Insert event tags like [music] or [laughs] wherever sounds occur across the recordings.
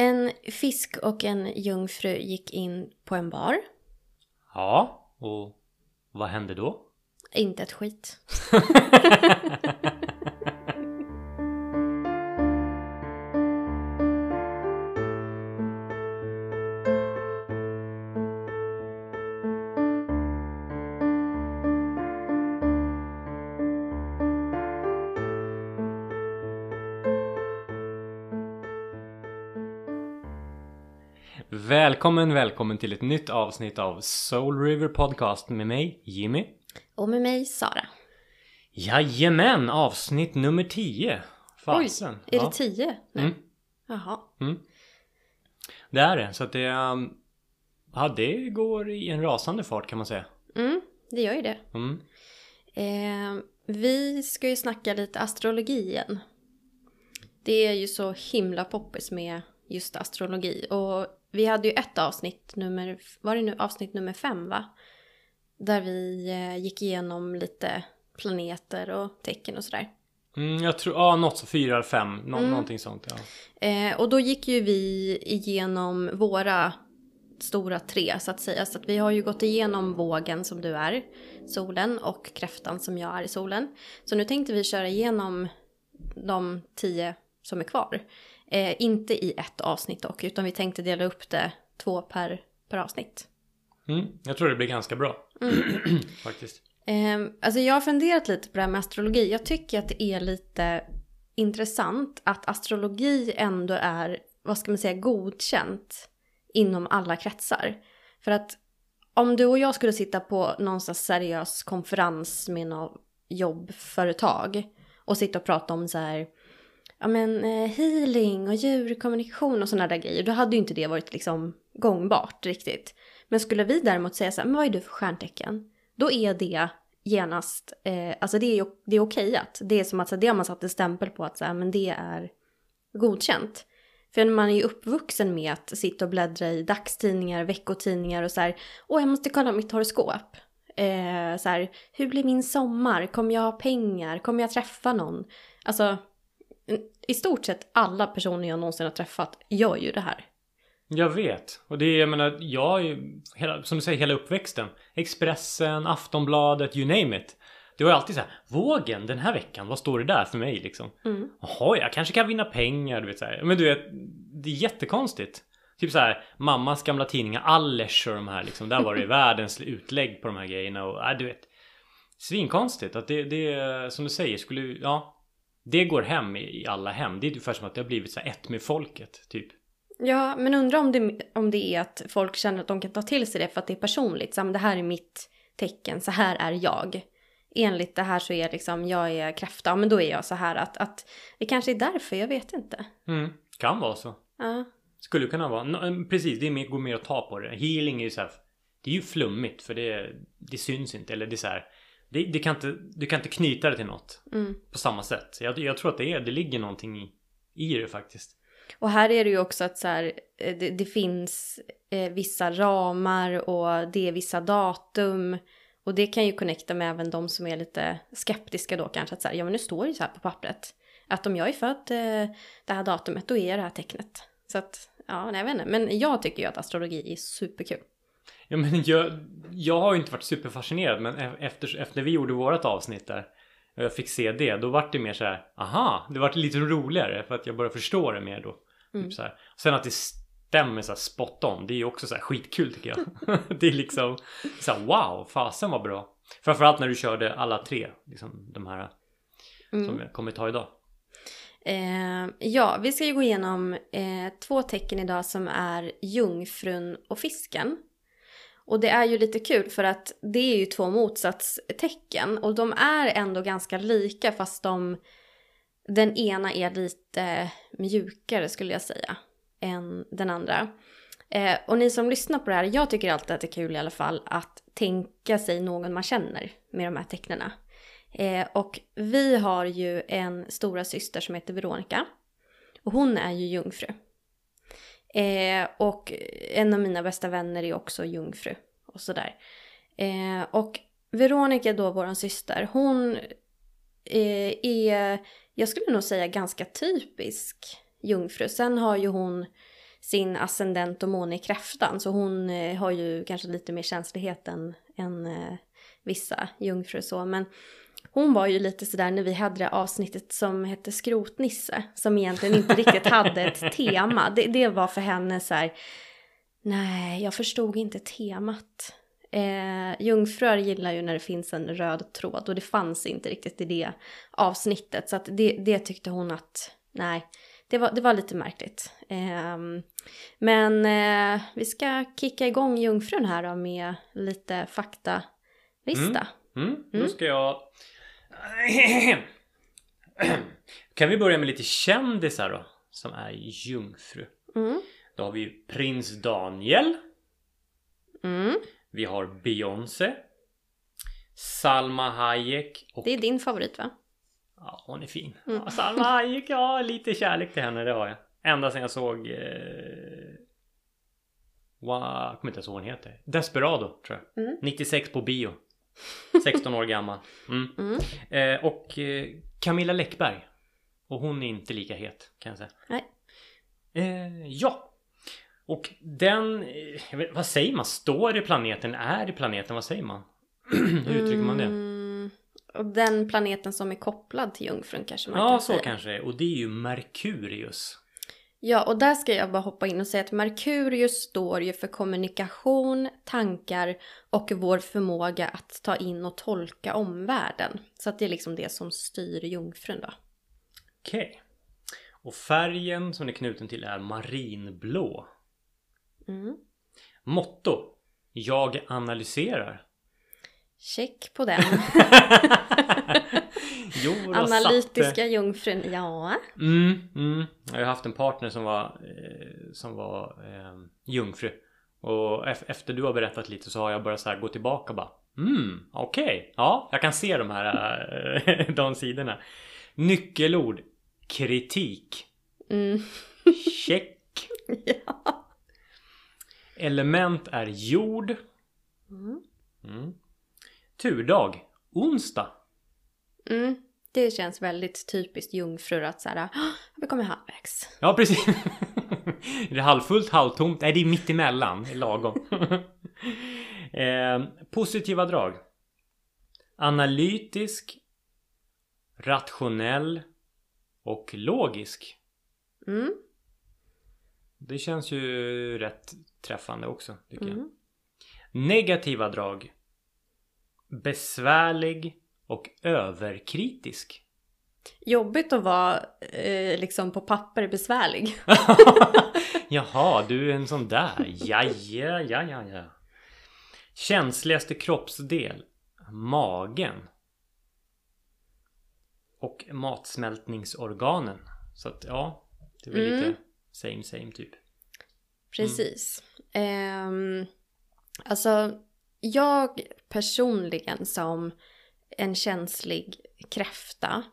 En fisk och en jungfru gick in på en bar. Ja, och vad hände då? Inte ett skit. [laughs] Välkommen, välkommen till ett nytt avsnitt av Soul River Podcast med mig, Jimmy. Och med mig Sara. Jajamän, avsnitt nummer 10. Fasen. Oj, är det 10 nu? Mm. Jaha. Det är det, så att det... um, Ja, det går i en rasande fart kan man säga. Mm, det gör ju det. Mm. Eh, vi ska ju snacka lite astrologi igen. Det är ju så himla poppis med just astrologi. Och vi hade ju ett avsnitt, nummer, var det nu avsnitt nummer fem va? Där vi eh, gick igenom lite planeter och tecken och sådär. Mm, jag tror, ja något så, fyra eller fem, nå- Mm. någonting sånt ja. Eh, och då gick ju vi igenom våra stora tre så att säga. Så att vi har ju gått igenom vågen som du är, solen, och kräftan som jag är i solen. Så nu tänkte vi köra igenom de tio som är kvar. Eh, inte i ett avsnitt dock, utan vi tänkte dela upp det två per, per avsnitt. Mm, jag tror det blir ganska bra. Mm. [clears throat] Faktiskt. Eh, alltså jag har funderat lite på det här med astrologi. Jag tycker att det är lite intressant att astrologi ändå är, vad ska man säga, godkänt inom alla kretsar. För att om du och jag skulle sitta på någon seriös konferens med något jobbföretag och sitta och prata om så här, ja men eh, healing och djurkommunikation och sådana där grejer, då hade ju inte det varit liksom gångbart riktigt. Men skulle vi däremot säga så här, men vad är du för stjärntecken? Då är det genast, eh, alltså det är, det är okejat. Det är som att så här, det har man satt en stämpel på att så här, men det är godkänt. För man är ju uppvuxen med att sitta och bläddra i dagstidningar, veckotidningar och så här, åh jag måste kolla mitt horoskop. Eh, så här, hur blir min sommar? Kommer jag ha pengar? Kommer jag träffa någon? Alltså, i stort sett alla personer jag någonsin har träffat gör ju det här. Jag vet. Och det är, jag menar, jag är ju, hela, som du säger, hela uppväxten. Expressen, Aftonbladet, you name it. Det var ju alltid så här, vågen den här veckan, vad står det där för mig liksom? Mm. Jaha, jag kanske kan vinna pengar, du vet så här. Men du vet, det är jättekonstigt. Typ så här, mammas gamla tidningar, Allers och de här liksom. Där var det [laughs] världens utlägg på de här grejerna och, äh, du vet. Svinkonstigt att det, det, som du säger, skulle, ja. Det går hem i, alla hem. Det är ungefär som att det har blivit så ett med folket, typ. Ja, men undrar om det, om det är att folk känner att de kan ta till sig det för att det är personligt. Så, men det här är mitt tecken, så här är jag. Enligt det här så är liksom, jag är kräfta, men då är jag så här att, att det kanske är därför, jag vet inte. Mm, kan vara så. Ja, Skulle kunna vara. Nå, precis, det mer, går mer att ta på det. Healing är ju så här, Det är ju flummigt för det, det syns inte. Eller det är så här, det, det kan inte, du kan inte knyta det till något mm. på samma sätt. Jag, jag tror att det, är, det ligger någonting i, i det faktiskt. Och här är det ju också att så här, eh, det, det finns eh, vissa ramar och det är vissa datum. Och det kan ju connecta med även de som är lite skeptiska då kanske. Att så här, ja men nu står det ju så här på pappret. Att om jag är född eh, det här datumet, då är jag det här tecknet. Så att, ja, nej, jag vet inte. Men jag tycker ju att astrologi är superkul. Ja, men jag, jag har ju inte varit superfascinerad men e- efter, efter vi gjorde vårat avsnitt där och jag fick se det, då vart det mer så här, aha, det vart lite roligare för att jag började förstå det mer då. Mm. Typ så här. Sen att det stämmer så här spot on, det är ju också så här skitkul tycker jag. [laughs] det är liksom så här, wow, fasen var bra. Framförallt när du körde alla tre, liksom de här Mm. som jag kommer ta idag. Eh, ja, vi ska ju gå igenom eh, två tecken idag som är jungfrun och fisken. Och det är ju lite kul för att det är ju två motsatstecken och de är ändå ganska lika fast de den ena är lite mjukare skulle jag säga än den andra. Eh, och ni som lyssnar på det här, jag tycker alltid att det är kul i alla fall att tänka sig någon man känner med de här tecknena. Eh, och vi har ju en stora syster som heter Veronica. Och hon är ju jungfru. Eh, och en av mina bästa vänner är också jungfru. Och sådär. Eh, och Veronica då, våran syster, hon eh, är, jag skulle nog säga ganska typisk jungfru. Sen har ju hon sin ascendent och måne i kräftan. Så hon eh, har ju kanske lite mer känslighet än, än eh, vissa jungfrur så. Men hon var ju lite sådär när vi hade det avsnittet som hette Skrotnisse. Som egentligen inte riktigt hade ett [laughs] tema. Det, det var för henne så här. Nej, jag förstod inte temat. Eh, jungfrur gillar ju när det finns en röd tråd och det fanns inte riktigt i det avsnittet. Så att det, det tyckte hon att, nej, det var, det var lite märkligt. Eh, men eh, vi ska kicka igång jungfrun här då med lite faktalista. Mm. Mm. Då ska jag... [clears throat] kan vi börja med lite kändisar då? Som är jungfru. Mm. Då har vi prins Daniel. Mm. Vi har Beyoncé. Salma Hayek. Och... Det är din favorit va? Ja, hon är fin. Mm. Ja, Salma Hayek, ja lite kärlek till henne, det har jag. Ända sedan jag såg... Eh... Wow, jag kommer inte ens ihåg vad hon heter. Desperado, tror jag. Mm. 96 på bio. 16 år gammal. Mm. Mm. Eh, och eh, Camilla Läckberg. Och hon är inte lika het, kan jag säga. Nej. Eh, ja. Och den, eh, vet, vad säger man? Står i planeten? Är i planeten? Vad säger man? [clears throat] Hur uttrycker man det? Mm, och den planeten som är kopplad till jungfrun kanske man Ja, kan så säga. kanske det är. Och det är ju Merkurius. Ja, och där ska jag bara hoppa in och säga att Merkurius står ju för kommunikation, tankar och vår förmåga att ta in och tolka omvärlden. Så att det är liksom det som styr jungfrun då. Okej. Och färgen som är knuten till är marinblå. Mm. Motto. Jag analyserar. Check på den. [laughs] jo, Analytiska satte- jungfrun, ja. Mm, mm. Jag har haft en partner som var, eh, som var eh, jungfru. Och ef- efter du har berättat lite så har jag börjat så här gå tillbaka och bara Mm, okej. Ja, jag kan se de här eh, [laughs] de sidorna. Nyckelord. Kritik. Mm. Check. [laughs] ja. Element är jord. Mm. Mm. Turdag. Onsdag. Mm. Det känns väldigt typiskt jungfrur att så här, "Åh, vi kommer halvvägs. Ja, precis. [laughs] är det halvfullt, halvtomt? Nej, det är mitt emellan. Det är lagom. [laughs] eh, positiva drag. Analytisk. Rationell. Och logisk. Mm. Det känns ju rätt träffande också, tycker jag. Mm. Negativa drag. Besvärlig och överkritisk. Jobbigt att vara eh, liksom på papper besvärlig. [laughs] Jaha, du är en sån där. Ja, ja, ja, ja, ja. Känsligaste kroppsdel. Magen. Och matsmältningsorganen. Så att ja, det är väl Mm. lite same same typ. Precis. Ehm, alltså, jag personligen som en känslig kräfta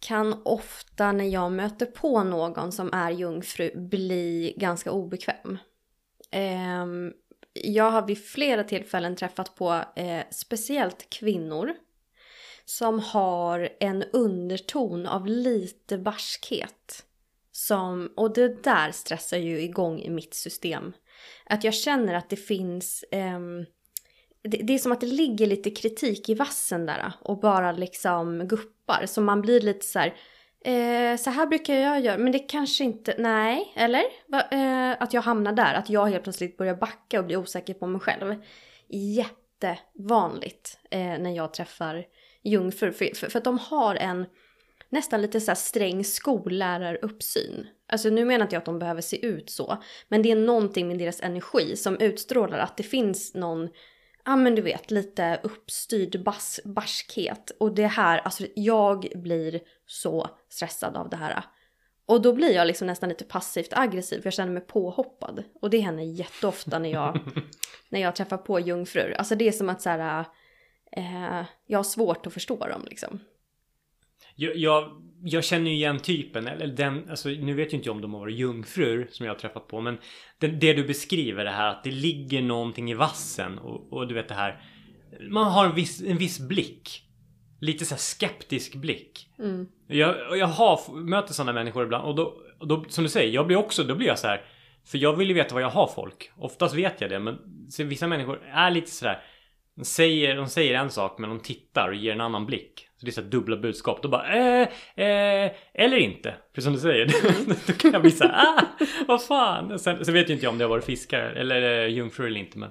kan ofta när jag möter på någon som är jungfru bli ganska obekväm. Ehm, jag har vid flera tillfällen träffat på eh, speciellt kvinnor som har en underton av lite barskhet. Som, och det där stressar ju igång i mitt system. Att jag känner att det finns... Ehm, det, det är som att det ligger lite kritik i vassen där och bara liksom guppar. Så man blir lite så här... Eh, så här brukar jag göra, men det kanske inte... Nej, eller? Va, eh, att jag hamnar där, att jag helt plötsligt börjar backa och blir osäker på mig själv. Jättevanligt eh, när jag träffar jungfrur. För, för, för att de har en nästan lite så här sträng skolläraruppsyn. Alltså nu menar inte jag att de behöver se ut så. Men det är någonting med deras energi som utstrålar att det finns någon, ja men du vet, lite uppstyrd bas, barskhet. Och det här, alltså jag blir så stressad av det här. Och då blir jag liksom nästan lite passivt aggressiv för jag känner mig påhoppad. Och det händer jätteofta när jag, [laughs] när jag träffar på jungfrur. Alltså det är som att så här, eh, jag har svårt att förstå dem liksom. Jag, jag, jag känner ju igen typen, eller den, alltså nu vet ju inte jag om de har varit jungfrur som jag har träffat på men det, det du beskriver det här att det ligger någonting i vassen och, och du vet det här Man har en viss, en viss blick Lite så här skeptisk blick Mm. Jag, jag har, möter sådana människor ibland och då, och då som du säger, jag blir också, då blir jag så här För jag vill ju veta vad jag har folk. Oftast vet jag det men vissa människor är lite sådär de säger, de säger en sak men de tittar och ger en annan blick. Så det är såhär dubbla budskap. Då bara eh, eh, eller inte. För som du säger. [laughs] då kan jag bli såhär ah, vad fan. Sen, sen vet ju inte jag om det har varit fiskar eller eh, jungfrur eller inte men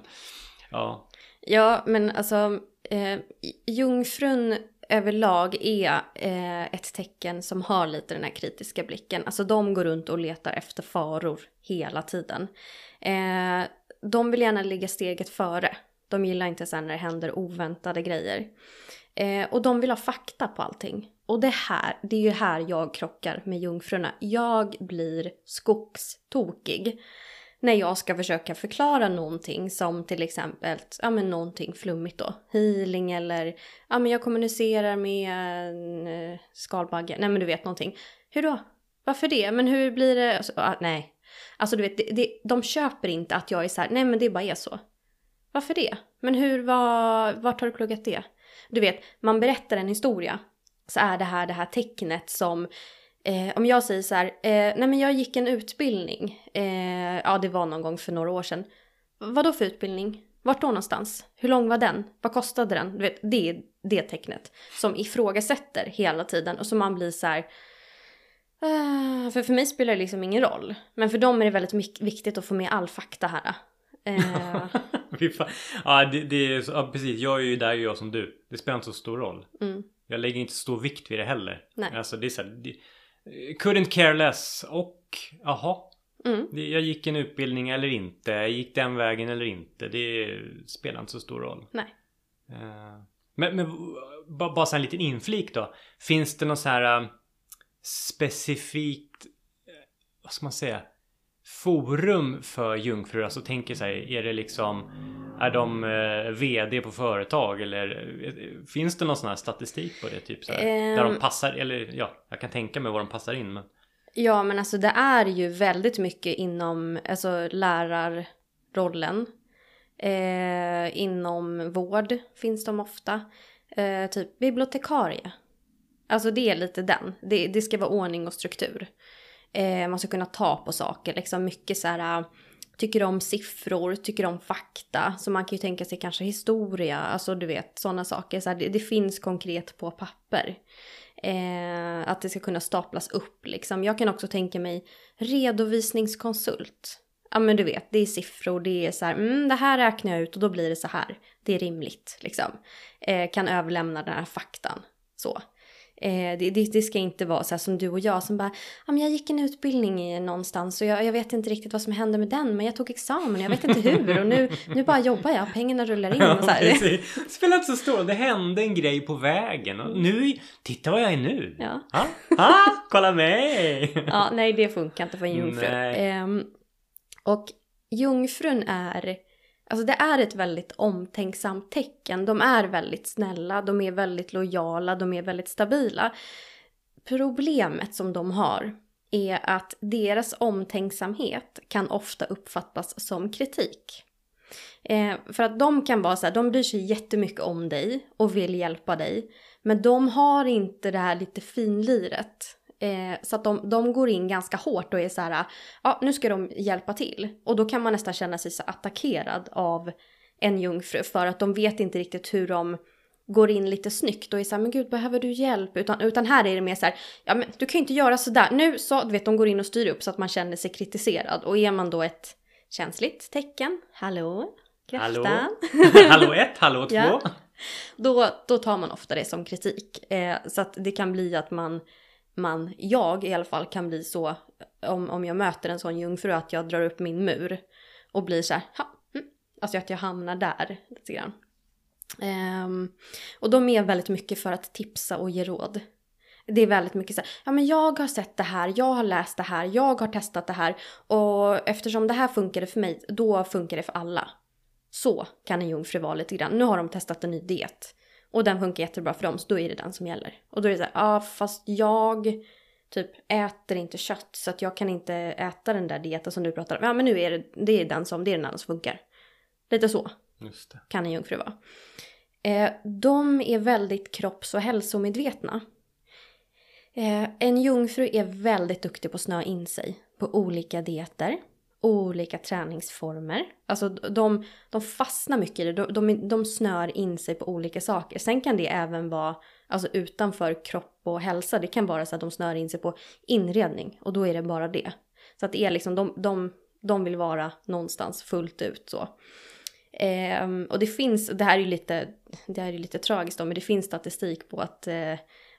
ja. Ja men alltså eh, jungfrun överlag är eh, ett tecken som har lite den här kritiska blicken. Alltså de går runt och letar efter faror hela tiden. Eh, de vill gärna ligga steget före. De gillar inte sen när det händer oväntade grejer. Eh, och de vill ha fakta på allting. Och det här, det är ju här jag krockar med jungfrurna. Jag blir skogstokig när jag ska försöka förklara någonting som till exempel, ja men någonting flummigt då. Healing eller, ja men jag kommunicerar med en eh, skalbagge. Nej men du vet någonting. Hur då? Varför det? Men hur blir det? Alltså, ah, nej. Alltså du vet, det, det, de köper inte att jag är så här, nej men det bara är så. Varför det? Men hur, var, vart har du pluggat det? Du vet, man berättar en historia. Så är det här det här tecknet som Eh, om jag säger så här, eh, nej men jag gick en utbildning, eh, ja det var någon gång för några år sedan. Vad då för utbildning? Vart då någonstans? Hur lång var den? Vad kostade den? Du vet, det är det tecknet som ifrågasätter hela tiden och som man blir så här, uh, för för mig spelar det liksom ingen roll. Men för dem är det väldigt viktigt att få med all fakta här. [laughs] Uh. ja, det, det är, ja, precis. Jag är ju där jag som du. Det spelar inte så stor roll. Mm. Jag lägger inte så stor vikt vid det heller. Nej. Alltså, det är så här, det, Couldn't care less och jaha. Mm. Jag gick en utbildning eller inte. Jag gick den vägen eller inte. Det spelar inte så stor roll. Nej. Uh, men, men bara så en liten inflik då. Finns det något så här uh, specifikt, vad ska man säga, forum för jungfrur? Alltså tänker sig, är det liksom är de eh, VD på företag eller eh, finns det någon sån här statistik på det? Typ så här, um, där de ehm. passar, eller ja, jag kan tänka mig var de passar in. Men... Ja, men alltså det är ju väldigt mycket inom alltså, lärarrollen. Eh, inom vård finns de ofta. Eh, typ bibliotekarie. Alltså det är lite den. Det, det ska vara ordning och struktur. Eh, man ska kunna ta på saker, liksom mycket så här äh, tycker om siffror, tycker om fakta. Så man kan ju tänka sig kanske historia, alltså du vet sådana saker. Så här, det, det, finns konkret på papper. Eh, att det ska kunna staplas upp liksom. Jag kan också tänka mig redovisningskonsult. Ja men du vet, det är siffror, det är så här, mm, det här räknar jag ut och då blir det så här. Det är rimligt liksom. Eh, kan överlämna den här faktan. Så. Eh, det, det, det, ska inte vara så som du och jag som bara, ja men jag gick en utbildning någonstans och jag, jag, vet inte riktigt vad som hände med den men jag tog examen jag vet inte hur och nu, nu bara jobbar jag, pengarna rullar in och så det spelar inte så stor roll, det hände en grej på vägen och nu, titta vad jag är nu. Ja. Ha? Ha? Kolla mig! ja, nej det funkar inte för en jungfru. Eh, och jungfrun är Alltså det är ett väldigt omtänksamt tecken. De är väldigt snälla, de är väldigt lojala, de är väldigt stabila. Problemet som de har är att deras omtänksamhet kan ofta uppfattas som kritik. Eh, för att de kan vara så här, de bryr sig jättemycket om dig och vill hjälpa dig. Men de har inte det här lite finliret Eh, så att de, de går in ganska hårt och är så här, ja nu ska de hjälpa till. Och då kan man nästan känna sig så attackerad av en jungfru för att de vet inte riktigt hur de går in lite snyggt och är såhär, men gud behöver du hjälp? Utan, utan här är det mer så här, ja men du kan ju inte göra sådär. Nu så, du vet de går in och styr upp så att man känner sig kritiserad. Och är man då ett känsligt tecken, hallå? Hallå? [laughs] hallå ett, hallå två? Ja, då, då tar man ofta det som kritik. Eh, så att det kan bli att man man, jag i alla fall, kan bli så om, om jag möter en sån jungfru att jag drar upp min mur och blir så här, ha, mm. alltså att jag hamnar där lite grann. Um, och de är väldigt mycket för att tipsa och ge råd. Det är väldigt mycket så här, ja men jag har sett det här, jag har läst det här, jag har testat det här och eftersom det här funkade för mig, då funkar det för alla. Så kan en jungfru vara lite grann. Nu har de testat en ny diet. Och den funkar jättebra för dem så då är det den som gäller. Och då är det så här, ja ah, fast jag typ äter inte kött så att jag kan inte äta den där dieten som du pratar om. Ja men nu är det, det är den som, det är den enda som funkar. Lite så kan en jungfru vara. Eh, de är väldigt kropps och hälsomedvetna. Eh, en jungfru är väldigt duktig på att snöa in sig på olika dieter olika träningsformer. Alltså de, de fastnar mycket i det, de, de, de snör in sig på olika saker. Sen kan det även vara alltså utanför kropp och hälsa. Det kan vara så att de snör in sig på inredning och då är det bara det. Så att det är liksom, de, de, de vill vara någonstans fullt ut så. Ehm, och det finns, det här är ju lite, det här är lite tragiskt då, men det finns statistik på att eh,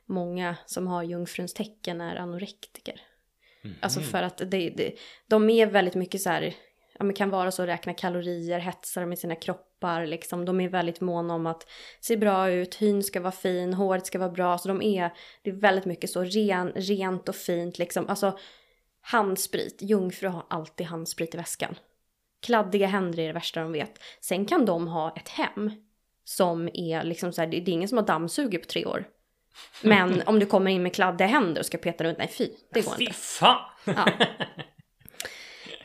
många som har jungfruns tecken är anorektiker. Mm. Alltså för att det, det, de är väldigt mycket så här, ja men kan vara så att räkna kalorier, hetsar med sina kroppar liksom. De är väldigt måna om att se bra ut, hyn ska vara fin, håret ska vara bra. Så de är, det är väldigt mycket så ren, rent och fint liksom. Alltså handsprit, jungfru har alltid handsprit i väskan. Kladdiga händer är det värsta de vet. Sen kan de ha ett hem som är liksom så här, det är ingen som har dammsugit på tre år. Men om du kommer in med kladdiga händer och ska peta runt, nej fy, det går fy inte. Fy fan!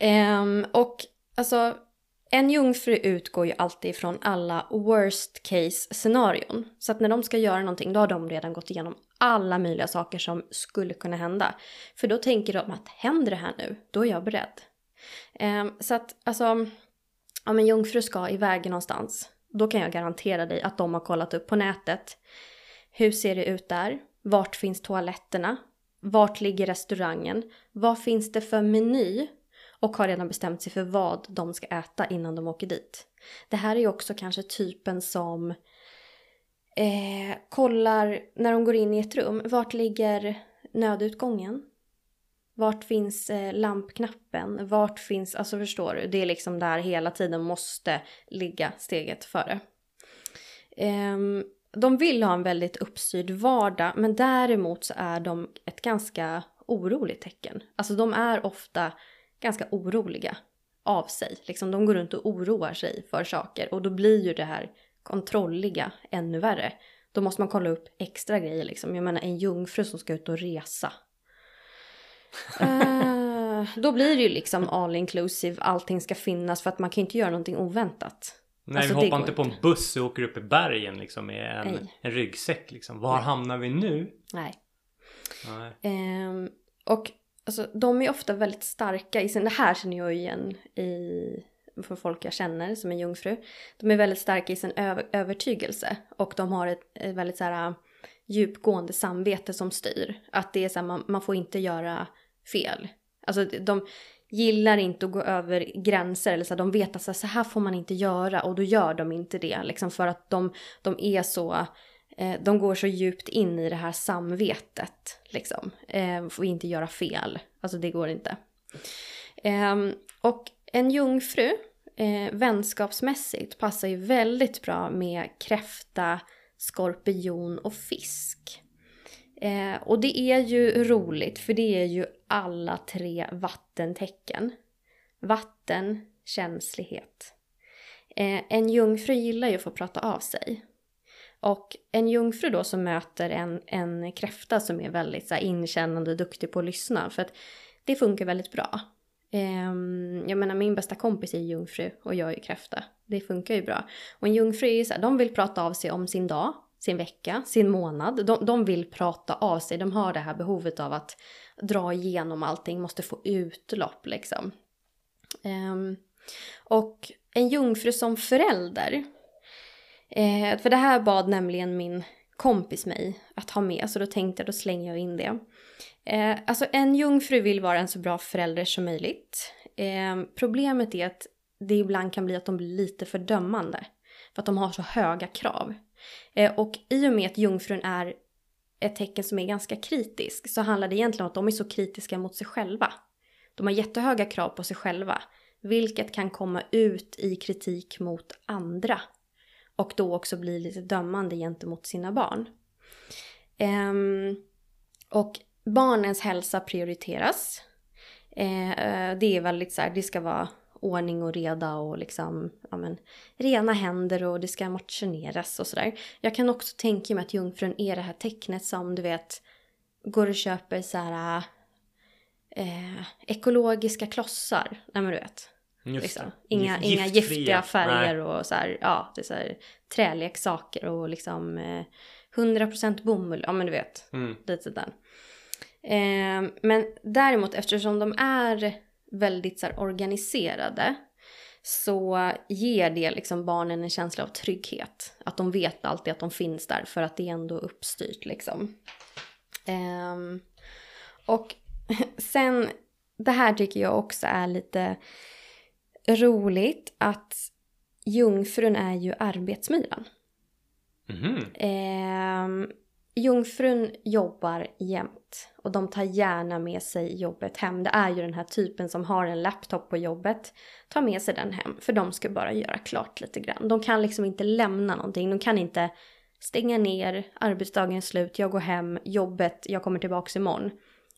Ja. um, [laughs] och alltså, en jungfru utgår ju alltid ifrån alla worst case scenarion. Så att när de ska göra någonting, då har de redan gått igenom alla möjliga saker som skulle kunna hända. För då tänker de att händer det här nu, då är jag beredd. Um, så att alltså, om en jungfru ska iväg någonstans, då kan jag garantera dig att de har kollat upp på nätet. Hur ser det ut där? Vart finns toaletterna? Vart ligger restaurangen? Vad finns det för meny? Och har redan bestämt sig för vad de ska äta innan de åker dit. Det här är ju också kanske typen som eh, kollar när de går in i ett rum. Vart ligger nödutgången? Vart finns eh, lampknappen? Vart finns, alltså förstår du? Det är liksom där hela tiden måste ligga steget före. Um, de vill ha en väldigt uppstyrd vardag men däremot så är de ett ganska oroligt tecken. Alltså de är ofta ganska oroliga av sig. Liksom de går runt och oroar sig för saker och då blir ju det här kontrolliga ännu värre. Då måste man kolla upp extra grejer liksom. Jag menar en jungfru som ska ut och resa. uh, [laughs] då blir det ju liksom all inclusive, allting ska finnas för att man kan ju inte göra någonting oväntat. Nej, alltså, vi hoppar inte på en buss och åker upp i bergen liksom med en, en ryggsäck liksom. Var Nej. hamnar vi nu? Nej. Nej. Um, och alltså, de är ofta väldigt starka i sin, det här känner jag igen i, för folk jag känner som är jungfru. De är väldigt starka i sin över, övertygelse och de har ett, ett väldigt så här djupgående samvete som styr. Att det är så här, man, man får inte göra fel. Alltså de, gillar inte att gå över gränser eller så de vet att så här får man inte göra och då gör de inte det liksom för att de, de är så eh, de går så djupt in i det här samvetet liksom. Eh, får inte göra fel. Alltså det går inte. Eh, och en jungfru eh, vänskapsmässigt passar ju väldigt bra med kräfta, skorpion och fisk. Eh, och det är ju roligt för det är ju alla tre vattentecken. Vatten, känslighet. Eh, en jungfru gillar ju att få prata av sig. Och en jungfru då som möter en, en kräfta som är väldigt så här, inkännande och duktig på att lyssna. För att det funkar väldigt bra. Eh, jag menar min bästa kompis är jungfru och jag är kräfta. Det funkar ju bra. Och en jungfru är ju så här, de vill prata av sig om sin dag sin vecka, sin månad. De, de vill prata av sig, de har det här behovet av att dra igenom allting, måste få utlopp liksom. Um, och en jungfru som förälder, eh, för det här bad nämligen min kompis mig att ha med, så då tänkte jag då slänger jag in det. Eh, alltså en jungfru vill vara en så bra förälder som möjligt. Eh, problemet är att det ibland kan bli att de blir lite för dömande. För att de har så höga krav. Eh, och i och med att jungfrun är ett tecken som är ganska kritisk så handlar det egentligen om att de är så kritiska mot sig själva. De har jättehöga krav på sig själva, vilket kan komma ut i kritik mot andra. Och då också bli lite dömande gentemot sina barn. Ehm, och barnens hälsa prioriteras. Ehm, det är väldigt så här, det ska vara ordning och reda och liksom, ja men, rena händer och det ska motioneras och sådär. Jag kan också tänka mig att jungfrun är det här tecknet som du vet går och köper så här eh, ekologiska klossar. Nej men du vet. Liksom. Inga, Gift, inga giftiga färger Nej. och så här, ja, det är så här träleksaker och liksom eh, 100% bomull, ja men du vet. Mm. Lite den. Eh, men däremot eftersom de är väldigt så här, organiserade så ger det liksom barnen en känsla av trygghet. Att de vet alltid att de finns där för att det är ändå uppstyrt liksom. Ehm, och [laughs] sen, det här tycker jag också är lite roligt att jungfrun är ju arbetsmyran. Mhm. Ehm, jungfrun jobbar jämt och de tar gärna med sig jobbet hem. Det är ju den här typen som har en laptop på jobbet. Ta med sig den hem för de ska bara göra klart lite grann. De kan liksom inte lämna någonting. De kan inte stänga ner, arbetsdagen är slut, jag går hem, jobbet, jag kommer tillbaka imorgon.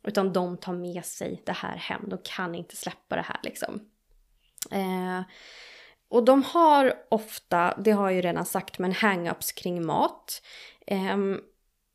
Utan de tar med sig det här hem. De kan inte släppa det här liksom. Eh, och de har ofta, det har jag ju redan sagt, men hang-ups kring mat. Eh,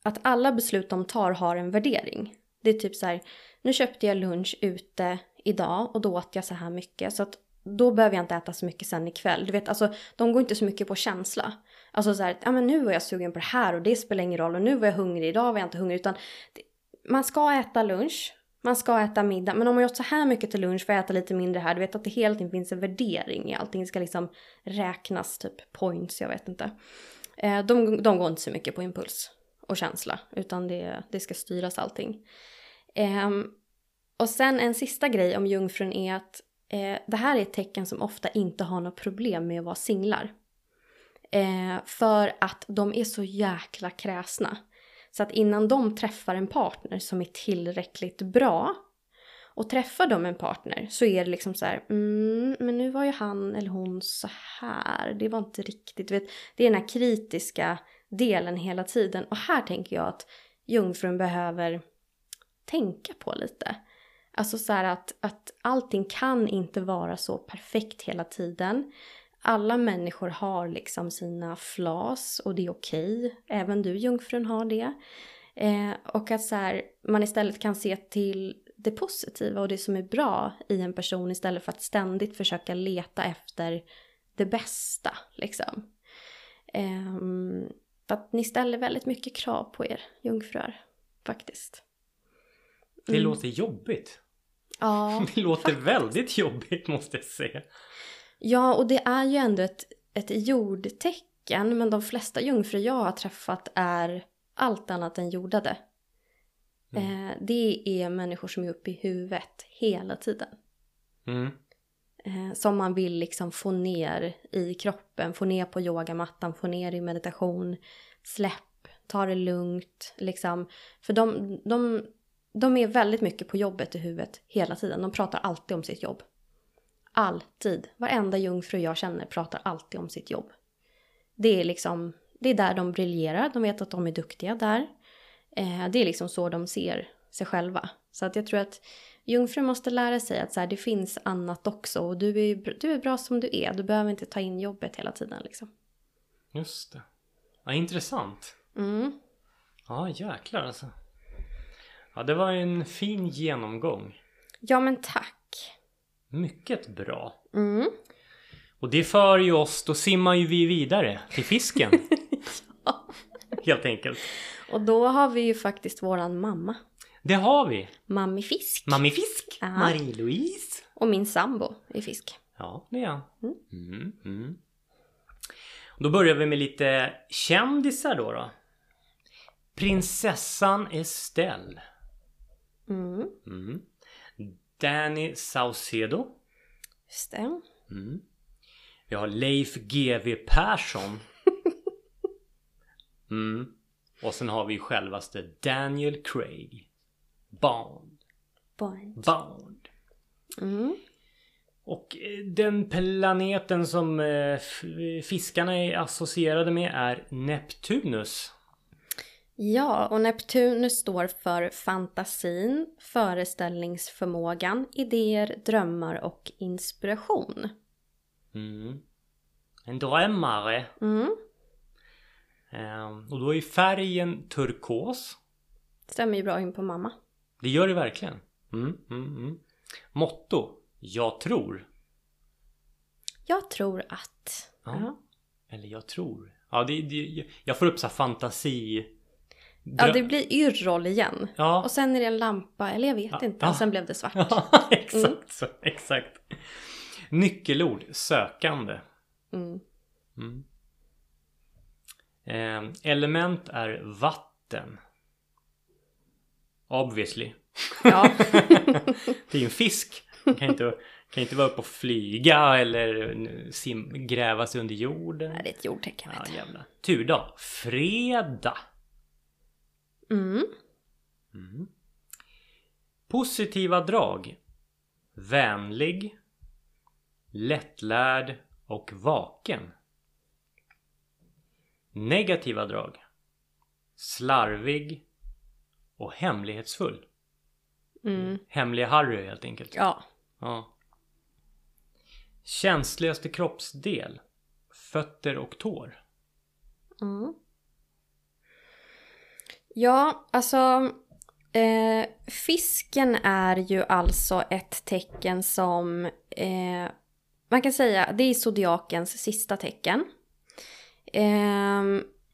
att alla beslut de tar har en värdering. Det är typ så här, nu köpte jag lunch ute idag och då åt jag så här mycket. Så att då behöver jag inte äta så mycket sen ikväll. Du vet, alltså de går inte så mycket på känsla. Alltså så här, ja men nu var jag sugen på det här och det spelar ingen roll och nu var jag hungrig, idag var jag inte hungrig. Utan det, man ska äta lunch, man ska äta middag. Men om man gjort så här mycket till lunch får jag äta lite mindre här. Du vet att det hela tiden finns en värdering i allting. Det ska liksom räknas, typ points, jag vet inte. Eh, de, de går inte så mycket på impuls och känsla, utan det, det ska styras allting. Eh, och sen en sista grej om jungfrun är att eh, det här är ett tecken som ofta inte har något problem med att vara singlar. Eh, för att de är så jäkla kräsna. Så att innan de träffar en partner som är tillräckligt bra och träffar de en partner så är det liksom så här, mm, men nu var ju han eller hon så här, det var inte riktigt, vet, det är den här kritiska delen hela tiden. Och här tänker jag att jungfrun behöver tänka på lite. Alltså så här att, att allting kan inte vara så perfekt hela tiden. Alla människor har liksom sina flas och det är okej. Även du jungfrun har det. Eh, och att så här, man istället kan se till det positiva och det som är bra i en person istället för att ständigt försöka leta efter det bästa. Liksom. Eh, för att ni ställer väldigt mycket krav på er jungfrur faktiskt. Det Mm. låter jobbigt. Ja, [laughs] Det låter faktiskt. väldigt jobbigt måste jag säga. Ja, och det är ju ändå ett, ett jordtecken. Men de flesta jungfrur jag har träffat är allt annat än jordade. Mm. Eh, det är människor som är uppe i huvudet hela tiden. Mm. Eh, som man vill liksom få ner i kroppen, få ner på yogamattan, få ner i meditation. Släpp, ta det lugnt. Liksom. För de, de, de är väldigt mycket på jobbet i huvudet hela tiden. De pratar alltid om sitt jobb. Alltid. Varenda jungfru jag känner pratar alltid om sitt jobb. Det är liksom, det är där de briljerar. De vet att de är duktiga där. Eh, det är liksom så de ser sig själva. Så att jag tror att jungfrun måste lära sig att så här, det finns annat också. Och du är, du är bra som du är. Du behöver inte ta in jobbet hela tiden liksom. Just det. Ja, intressant. Mm. Ja, jäklar alltså. Ja, det var en fin genomgång. Ja men tack. Mycket bra. Mm. Och det för ju oss, då simmar ju vi vidare till fisken. [laughs] Helt enkelt. Och då har vi ju faktiskt våran mamma. Det har vi. Mammi Fisk. Ja. Marie-Louise. Och min sambo är fisk. Ja, det är han. Mm. Mm, mm. Då börjar vi med lite kändisar då. då. Prinsessan Estelle. Mm. Mm. Danny Saucedo. Just det. Mm. Vi har Leif GW Persson. [laughs] Mm. Och sen har vi självaste Daniel Craig. Bond. Bond. Bond. Mm. Och eh, den planeten som eh, fiskarna är associerade med är Neptunus. Ja, och Neptunus står för fantasin, föreställningsförmågan, idéer, drömmar och inspiration. Mm. En drömmare. Mm. Ehm, och då är färgen turkos. Stämmer ju bra in på mamma. Det gör det verkligen. Mm, mm, mm. Motto. Jag tror. Jag tror att... Ja. Eller jag tror. Ja, det, det, jag får upp så här fantasi Ja, det blir yrroll igen. Ja. Och sen är det en lampa, eller jag vet Ja, inte. Och sen blev det svart. [laughs] Ja, exakt så. Exakt. Nyckelord. Sökande. Mm. Mm. Eh, element är vatten. Obviously. Ja. [laughs] det är ju en fisk. Den kan inte, kan inte vara uppe och flyga eller sim, gräva sig under jorden. Nej, det är ett jordtecken. Ja jävlar. Turdag. Fredag. Mm. Mm. Positiva drag. Vänlig. Lättlärd och vaken. Negativa drag. Slarvig och hemlighetsfull. Mm. Hemliga Harry helt enkelt. Ja. Ja. Känsligaste kroppsdel. Fötter och tår. Mm. Ja, alltså eh, fisken är ju alltså ett tecken som eh, man kan säga det är zodiakens sista tecken. Eh,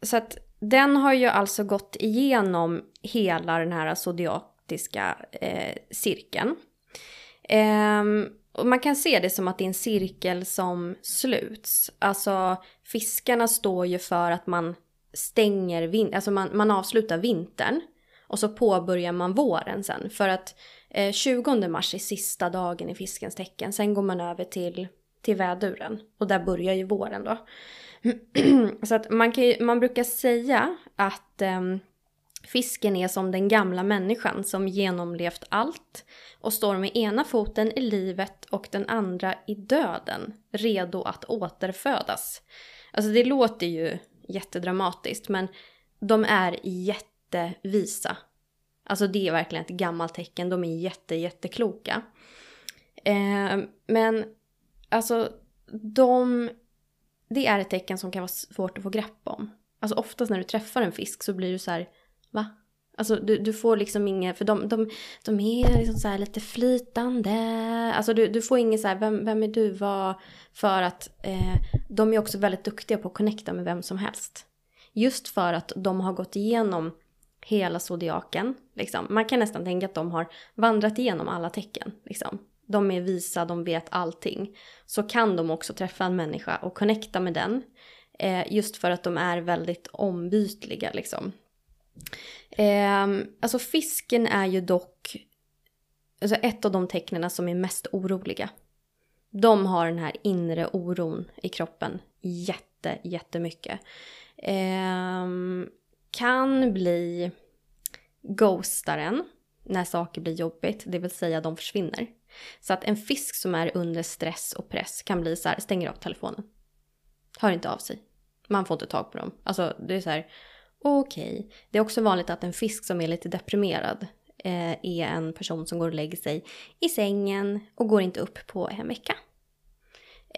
så att den har ju alltså gått igenom hela den här zodiatiska eh, cirkeln. Eh, och man kan se det som att det är en cirkel som sluts. Alltså fiskarna står ju för att man stänger, vin- alltså man, man avslutar vintern. Och så påbörjar man våren sen. För att eh, 20 mars är sista dagen i fiskens tecken. Sen går man över till, till väduren. Och där börjar ju våren då. [clears throat] så att man, kan man brukar säga att ehm, Fisken är som den gamla människan som genomlevt allt och står med ena foten i livet och den andra i döden, redo att återfödas. Alltså det låter ju jättedramatiskt men de är jättevisa. Alltså det är verkligen ett gammalt tecken, de är jätte, jättekloka. Eh, men alltså de... Det är ett tecken som kan vara svårt att få grepp om. Alltså oftast när du träffar en fisk så blir du så här, va? Alltså du, du får liksom inget, för de, de, de är liksom så här lite flytande. Alltså du, du får inget så här, vem, vem är du, vad? För att eh, de är också väldigt duktiga på att connecta med vem som helst. Just för att de har gått igenom hela zodiaken. Liksom. Man kan nästan tänka att de har vandrat igenom alla tecken. Liksom. De är visa, de vet allting. Så kan de också träffa en människa och connecta med den. Eh, just för att de är väldigt ombytliga liksom. Eh, alltså fisken är ju dock alltså ett av de tecknen som är mest oroliga. De har den här inre oron i kroppen jätte, jättemycket. Eh, kan bli ghostaren när saker blir jobbigt, det vill säga de försvinner. Så att en fisk som är under stress och press kan bli så här, stänger av telefonen. Hör inte av sig. Man får inte tag på dem. Alltså det är så här, okej. Okay. Det är också vanligt att en fisk som är lite deprimerad eh, är en person som går och lägger sig i sängen och går inte upp på en vecka.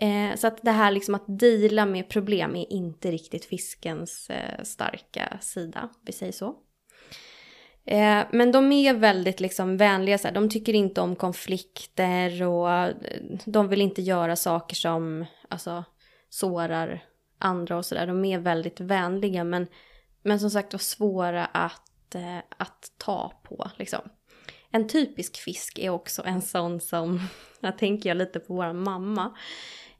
Eh, så att det här liksom att deala med problem är inte riktigt fiskens eh, starka sida, vi säger så. Eh, men de är väldigt liksom vänliga, så här. de tycker inte om konflikter och eh, de vill inte göra saker som alltså, sårar andra och sådär. De är väldigt vänliga men, men som sagt var svåra att, eh, att ta på. Liksom. En typisk fisk är också en sån som, [laughs] jag tänker jag lite på vår mamma,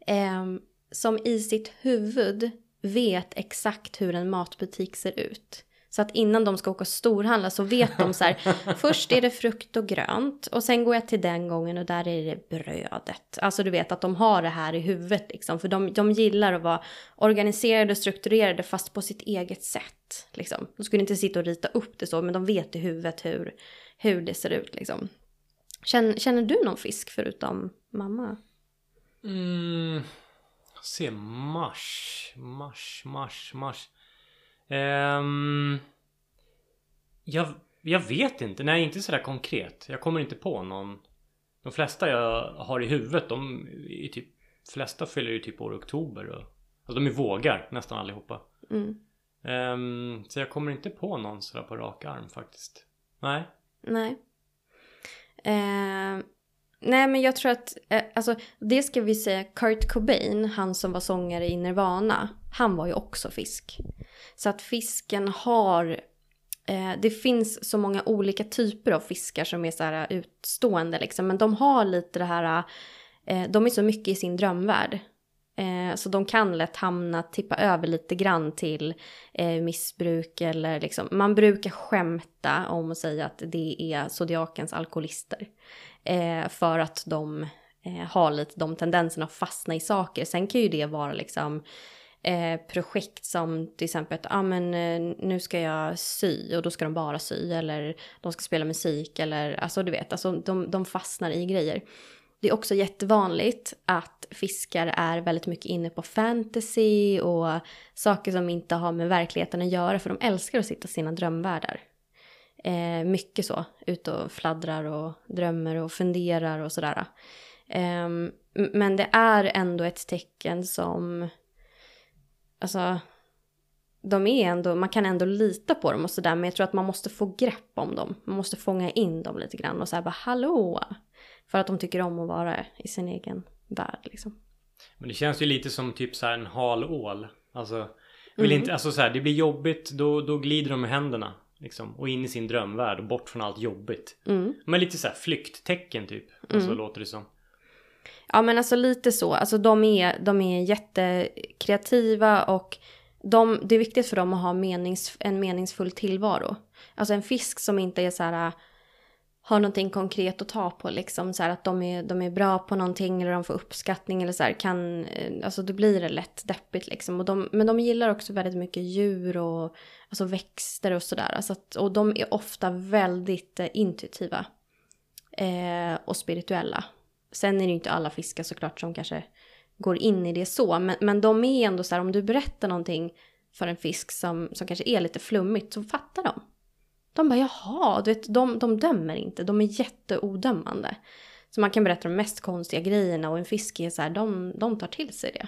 eh, som i sitt huvud vet exakt hur en matbutik ser ut. Så att innan de ska åka och storhandla så vet de så här, [laughs] först är det frukt och grönt och sen går jag till den gången och där är det brödet. Alltså du vet att de har det här i huvudet liksom, för de, de gillar att vara organiserade och strukturerade fast på sitt eget sätt. Liksom. De skulle inte sitta och rita upp det så, men de vet i huvudet hur, hur det ser ut liksom. Känner, känner du någon fisk förutom mamma? Mm, se mars, mars, mars, mars. Um, jag, jag vet inte, nej inte sådär konkret. Jag kommer inte på någon. De flesta jag har i huvudet, de är typ, flesta fyller ju typ år i oktober. Och, alltså de är vågar nästan allihopa. Mm. Um, så jag kommer inte på någon sådär på rak arm faktiskt. Nej. Nej. Eh, nej men jag tror att, eh, alltså det ska vi säga, Kurt Cobain, han som var sångare i Nirvana, han var ju också fisk. Så att fisken har Eh, det finns så många olika typer av fiskar som är så här utstående liksom. Men de har lite det här, eh, de är så mycket i sin drömvärld. Eh, så de kan lätt hamna, tippa över lite grann till eh, missbruk eller liksom. Man brukar skämta om att säga att det är zodiakens alkoholister. Eh, för att de eh, har lite de tendenserna att fastna i saker. Sen kan ju det vara liksom eh, projekt som till exempel att ah, men, eh, nu ska jag sy och då ska de bara sy eller de ska spela musik eller alltså du vet, alltså de, de fastnar i grejer. Det är också jättevanligt att fiskar är väldigt mycket inne på fantasy och saker som inte har med verkligheten att göra för de älskar att sitta i sina drömvärldar. Eh, mycket så, ut och fladdrar och drömmer och funderar och sådär. Eh, men det är ändå ett tecken som, alltså, de är ändå, man kan ändå lita på dem och sådär men jag tror att man måste få grepp om dem. Man måste fånga in dem lite grann och säga bara hallå, för att de tycker om att vara i sin egen värld liksom. Men det känns ju lite som typ så här en hal ål. Alltså, vill mm. inte, alltså så här, det blir jobbigt då, då glider de med händerna. Liksom, och in i sin drömvärld och bort från allt jobbigt. Mm. Men lite så här flykttecken typ. Alltså mm. låter det som. Ja men alltså lite så. Alltså de är, de är jättekreativa och de, det är viktigt för dem att ha menings, en meningsfull tillvaro. Alltså en fisk som inte är så här har någonting konkret att ta på liksom så här att de är, de är bra på någonting eller de får uppskattning eller så här kan, eh, alltså då blir det lätt deppigt liksom. Och de, men de gillar också väldigt mycket djur och alltså växter och sådär. Alltså och de är ofta väldigt eh, intuitiva eh, och spirituella. Sen är det ju inte alla fiskar såklart som kanske går in i det så, men, men de är ändå så här om du berättar någonting för en fisk som, som kanske är lite flummigt så fattar de. De bara jaha, du vet, de, de dömer inte, de är jätteodömande. Så man kan berätta de mest konstiga grejerna och en fisk är så här, de, de tar till sig det.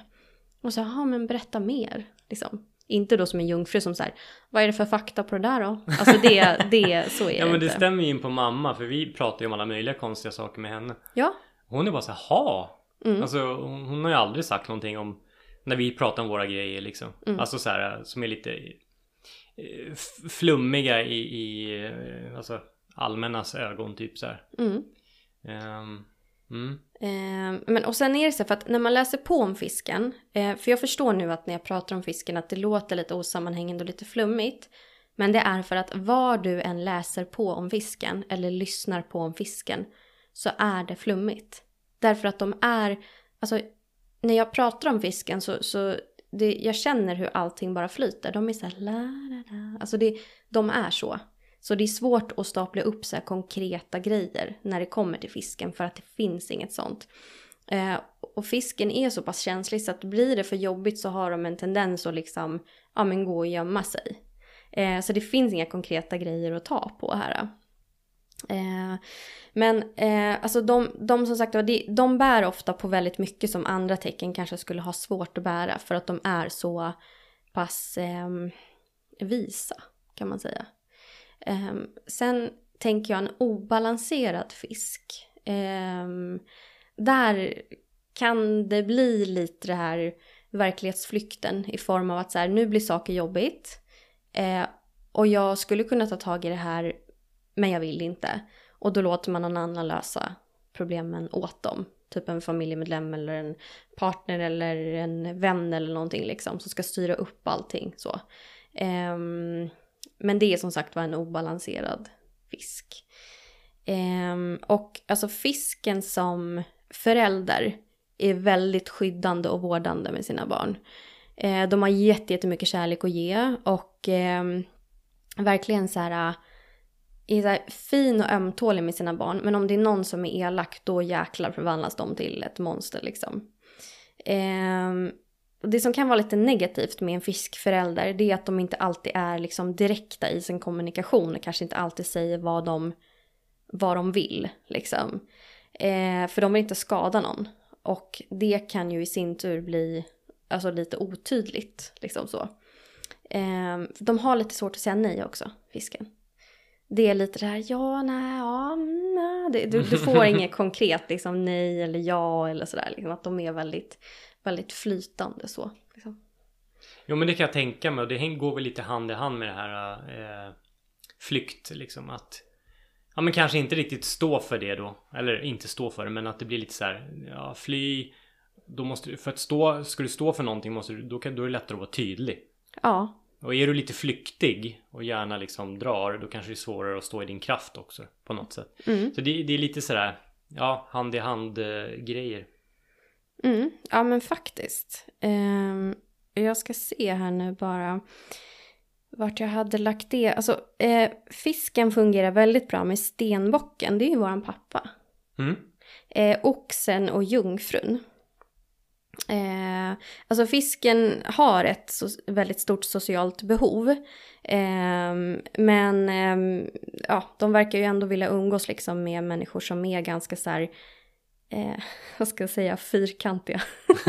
Och så, jaha men berätta mer. Liksom. Inte då som en jungfru som säger vad är det för fakta på det där då? Alltså det, det så är det Ja men det inte. stämmer ju in på mamma för vi pratar ju om alla möjliga konstiga saker med henne. Ja. Hon är bara så här, ha. Mm. Alltså hon, har ju aldrig sagt någonting om när vi pratar om våra grejer liksom. Mm. Alltså så här som är lite flummiga i, i eh, alltså, allmännas ögon typ så här. Mm. Um, mm. Eh, men och sen är det så för att när man läser på om fisken, eh, för jag förstår nu att när jag pratar om fisken att det låter lite osammanhängande och lite flummigt. Men det är för att var du än läser på om fisken eller lyssnar på om fisken så är det flummigt. Därför att de är, alltså när jag pratar om fisken så, så det, jag känner hur allting bara flyter. De är så här la, la, la. Alltså det, de är så. Så det är svårt att stapla upp så här konkreta grejer när det kommer till fisken för att det finns inget sånt. Eh, och fisken är så pass känslig så att blir det för jobbigt så har de en tendens att liksom, ja men gå och gömma sig. Eh, så det finns inga konkreta grejer att ta på här. Eh, men eh, alltså de, de som sagt de, de bär ofta på väldigt mycket som andra tecken kanske skulle ha svårt att bära för att de är så pass eh, visa kan man säga. Eh, sen tänker jag en obalanserad fisk. Ehm, där kan det bli lite det här verklighetsflykten i form av att så här, nu blir saker jobbigt. Eh, och jag skulle kunna ta tag i det här men jag vill inte. Och då låter man någon annan lösa problemen åt dem. Typ en familjemedlem eller en partner eller en vän eller någonting liksom som ska styra upp allting så. Um, men det är som sagt var en obalanserad fisk. Um, och alltså fisken som förälder är väldigt skyddande och vårdande med sina barn. Uh, de har jättemycket kärlek att ge och um, verkligen så här är så fin och ömtålig med sina barn. Men om det är någon som är elak då jäklar förvandlas de till ett monster liksom. Eh, det som kan vara lite negativt med en fiskförälder det är att de inte alltid är liksom direkta i sin kommunikation och kanske inte alltid säger vad de, vad de vill. Liksom. Eh, för de vill inte skada någon. Och det kan ju i sin tur bli alltså, lite otydligt. Liksom så. Eh, de har lite svårt att säga nej också, fisken det är lite det här ja, nej, ja, nej. Det, du, du, får [laughs] inget konkret liksom nej eller ja eller sådär. Liksom, att de är väldigt, väldigt flytande så. Liksom. Jo men det kan jag tänka mig och det går väl lite hand i hand med det här eh, flykt liksom att Ja men kanske inte riktigt stå för det då. Eller inte stå för det men att det blir lite så här, ja fly. Då måste för att stå, ska du stå för någonting måste du, då, kan, då är det lättare att vara tydlig. Ja, Och är du lite flyktig och gärna liksom drar då kanske det är svårare att stå i din kraft också på något sätt. mm. Så det, det är lite sådär, ja hand i hand eh, grejer. Mm. ja men faktiskt. Ehm, jag ska se här nu bara vart jag hade lagt det. Alltså eh, fisken fungerar väldigt bra med stenbocken, det är ju våran pappa. Mm. Eh, oxen och jungfrun. Eh, alltså fisken har ett so väldigt stort socialt behov. Eh, men eh, ja, de verkar ju ändå vilja umgås liksom med människor som är ganska så här, eh, [laughs] vad ska jag säga, fyrkantiga. [laughs]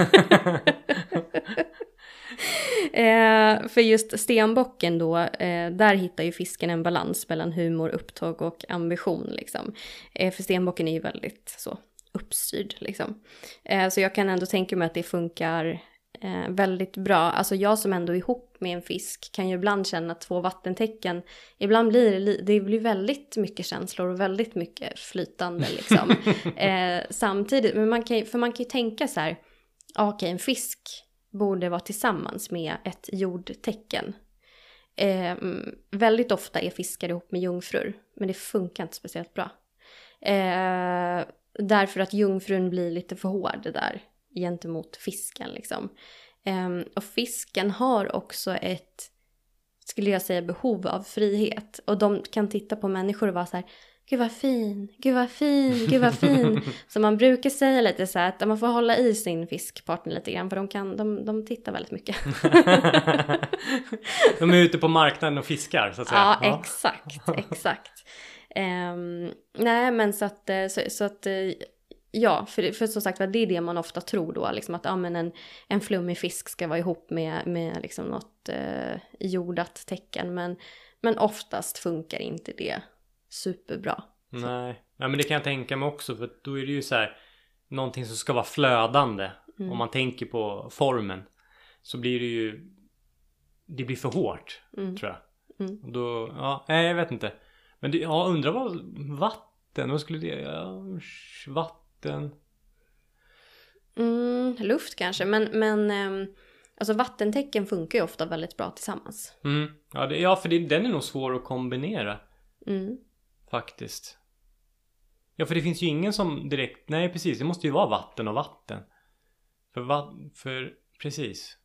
eh, för just stenbocken då, eh, där hittar ju fisken en balans mellan humor, upptåg och ambition liksom. Eh, för stenbocken är ju väldigt så uppstyrd liksom. Eh, så jag kan ändå tänka mig att det funkar eh, väldigt bra. Alltså jag som ändå är ihop med en fisk kan ju ibland känna två vattentecken, ibland blir det, det blir väldigt mycket känslor och väldigt mycket flytande liksom. [laughs] eh, samtidigt, men man kan, för man kan ju tänka så här, ja, okej en fisk borde vara tillsammans med ett jordtecken. Eh, väldigt ofta är fiskar ihop med jungfrur, men det funkar inte speciellt bra. Eh, därför att jungfrun blir lite för hård där gentemot fisken liksom. Eh, och fisken har också ett, skulle jag säga, behov av frihet. Och de kan titta på människor och vara så här, gud vad fin, gud vad fin, gud vad fin. [laughs] så man brukar säga lite så här att man får hålla i sin fiskpartner lite grann för de, kan, de, de tittar väldigt mycket. [laughs] De är ute på marknaden och fiskar så att säga. Ja, exakt, exakt. Ehm, nej, men så att, eh, så, så att eh, ja, för, för som sagt det är det man ofta tror då, liksom att ja, men en, en flummig fisk ska vara ihop med, med liksom något eh, jordat tecken, men, men oftast funkar inte det superbra. Nej. Nej men det kan jag tänka mig också för då är det ju så här Någonting som ska vara flödande Mm. Om man tänker på formen Så blir det ju Det blir för hårt Mm. tror jag Mm. Och då, ja, nej jag vet inte Men det, ja, undrar vad Vatten, vad skulle det, ja, vatten Mm, luft kanske, men, men ehm, alltså vattentecken funkar ju ofta väldigt bra tillsammans. mm. ja, det, ja för det, den är nog svår att kombinera Mm. Faktiskt Ja för det finns ju ingen som direkt Nej precis det måste ju vara vatten och vatten För va, för precis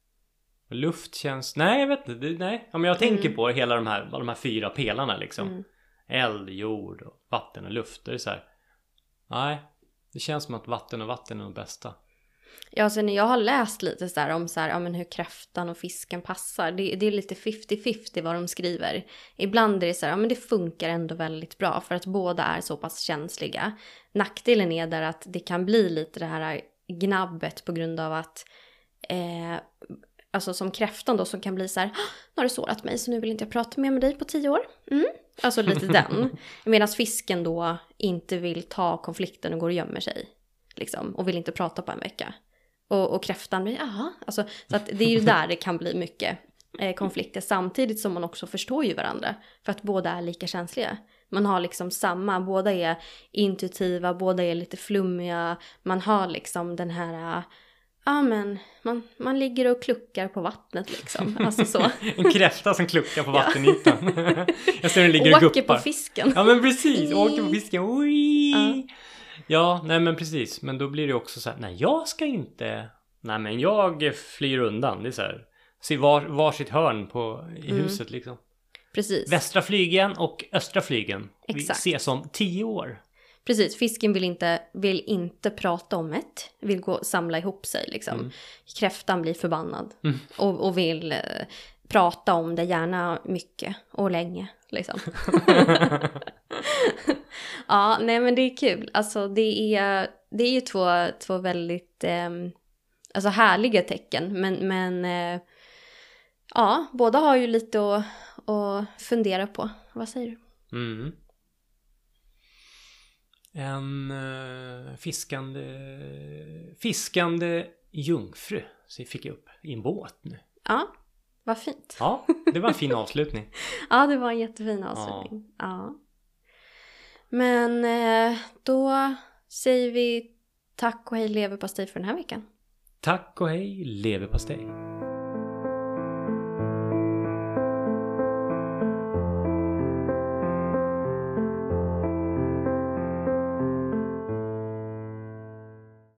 Luft känns Nej jag vet inte det, Nej ja, men jag tänker Mm. på hela de här De här fyra pelarna liksom Mm. Eld, jord, och vatten och luft Det är så här Nej Det känns som att vatten och vatten är de bästa Ja, alltså, sen jag har läst lite så här om så här, ja, men hur kräftan och fisken passar. Det, det är lite 50-50 vad de skriver. Ibland är det så här, ja men det funkar ändå väldigt bra för att båda är så pass känsliga. Nackdelen är där att det kan bli lite det här gnabbet på grund av att eh, Alltså som kräftan då som kan bli så här, "Ah, nu har du sårat mig så nu vill inte jag prata mer med dig på tio år. Mm. Alltså lite [laughs] den. Medan fisken då inte vill ta konflikten och går och gömmer sig. Liksom, och vill inte prata på en vecka. Och, och kräftan blir, jaha. Alltså, så att det är ju [laughs] där det kan bli mycket eh, konflikter. Samtidigt som man också förstår ju varandra. För att båda är lika känsliga. Man har liksom samma, båda är intuitiva, båda är lite flummiga. Man har liksom den här, ja men, man, man ligger och kluckar på vattnet liksom. Alltså så. [laughs] En kräfta som kluckar på vattenytan [laughs] Jag ser den ligger och Åker guppar på fisken. Ja men precis, åker på fisken. Oj! Ja. Ja, nej men precis. Men då blir det också så här, nej jag ska inte. Nej men jag flyr undan. Det är så här. Se var, varsitt hörn på, i Mm. huset liksom. Precis. Västra flygen och östra flygen. Exakt. Vi ses om tio år. Precis, fisken vill inte, vill inte prata om ett, vill gå samla ihop sig liksom. Mm. Kräftan blir förbannad Mm. och, och vill eh, prata om det gärna mycket och länge liksom. [laughs] ja, nej men det är kul. Alltså det är, det är ju två, två väldigt ehm, alltså härliga tecken men, men eh, ja, båda har ju lite att, att fundera på. Vad säger du? Mm. En uh, fiskande, fiskande jungfru. Så fick jag upp i en båt nu. Ja, Vad fint. Ja, det var en fin avslutning. [laughs] Ja, det var en jättefin avslutning. Ja. Men eh, då säger vi tack och hej leverpastej för den här veckan. Tack och hej leverpastej.